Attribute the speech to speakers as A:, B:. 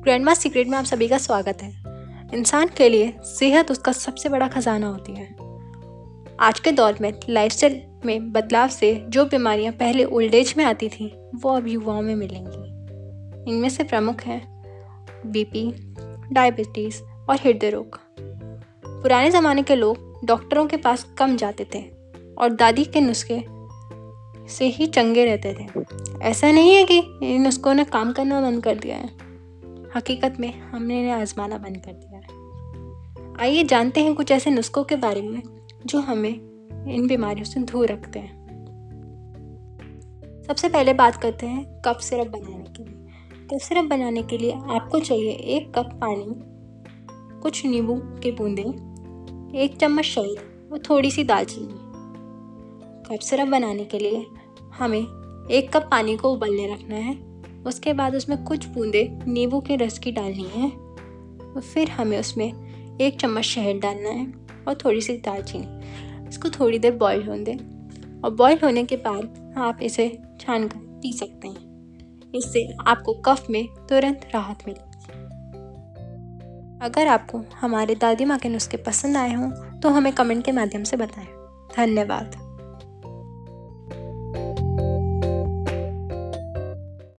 A: Grandma secret में आप सभी का स्वागत है। इंसान के लिए सेहत उसका सबसे बड़ा खजाना होती है। आज के दौर में लाइफस्टाइल में बदलाव से जो बीमारियाँ पहले ओल्ड एज में आती थी, वो अब युवाओं में मिलेंगी। इनमें से प्रमुख हैं बीपी डायबिटीज़ और हृदय रोग। पुराने ज़माने के लोग डॉक्टरों के पास कम जाते थे और दादी के नुस्खे से ही चंगे रहते थे। ऐसा नहीं है कि इन नुस्खों ने काम करना बंद कर दिया है। हकीकत में हमने इन्हें आजमाना बंद कर दिया है। आइए जानते हैं कुछ ऐसे नुस्खों के बारे में जो हमें इन बीमारियों से दूर रखते हैं। सबसे पहले बात करते हैं कप सिरप बनाने के लिए। कप सिरप बनाने के लिए आपको चाहिए एक कप पानी, कुछ नींबू के बूंदे, एक चम्मच शहद और थोड़ी सी दालचीनी। कप सिरप बनाने के लिए हमें एक कप पानी को उबलने रखना है। उसके बाद उसमें कुछ बूंदे नींबू के रस की डालनी है और फिर हमें उसमें एक चम्मच शहद डालना है और थोड़ी सी दालचीनी। इसको थोड़ी देर बॉईल होने दें और बॉईल होने के बाद आप इसे छान कर पी सकते हैं। इससे आपको कफ में तुरंत राहत मिलेगी। अगर आपको हमारे दादी माँ के नुस्खे पसंद आए हों तो हमें कमेंट के माध्यम से बताएँ। धन्यवाद।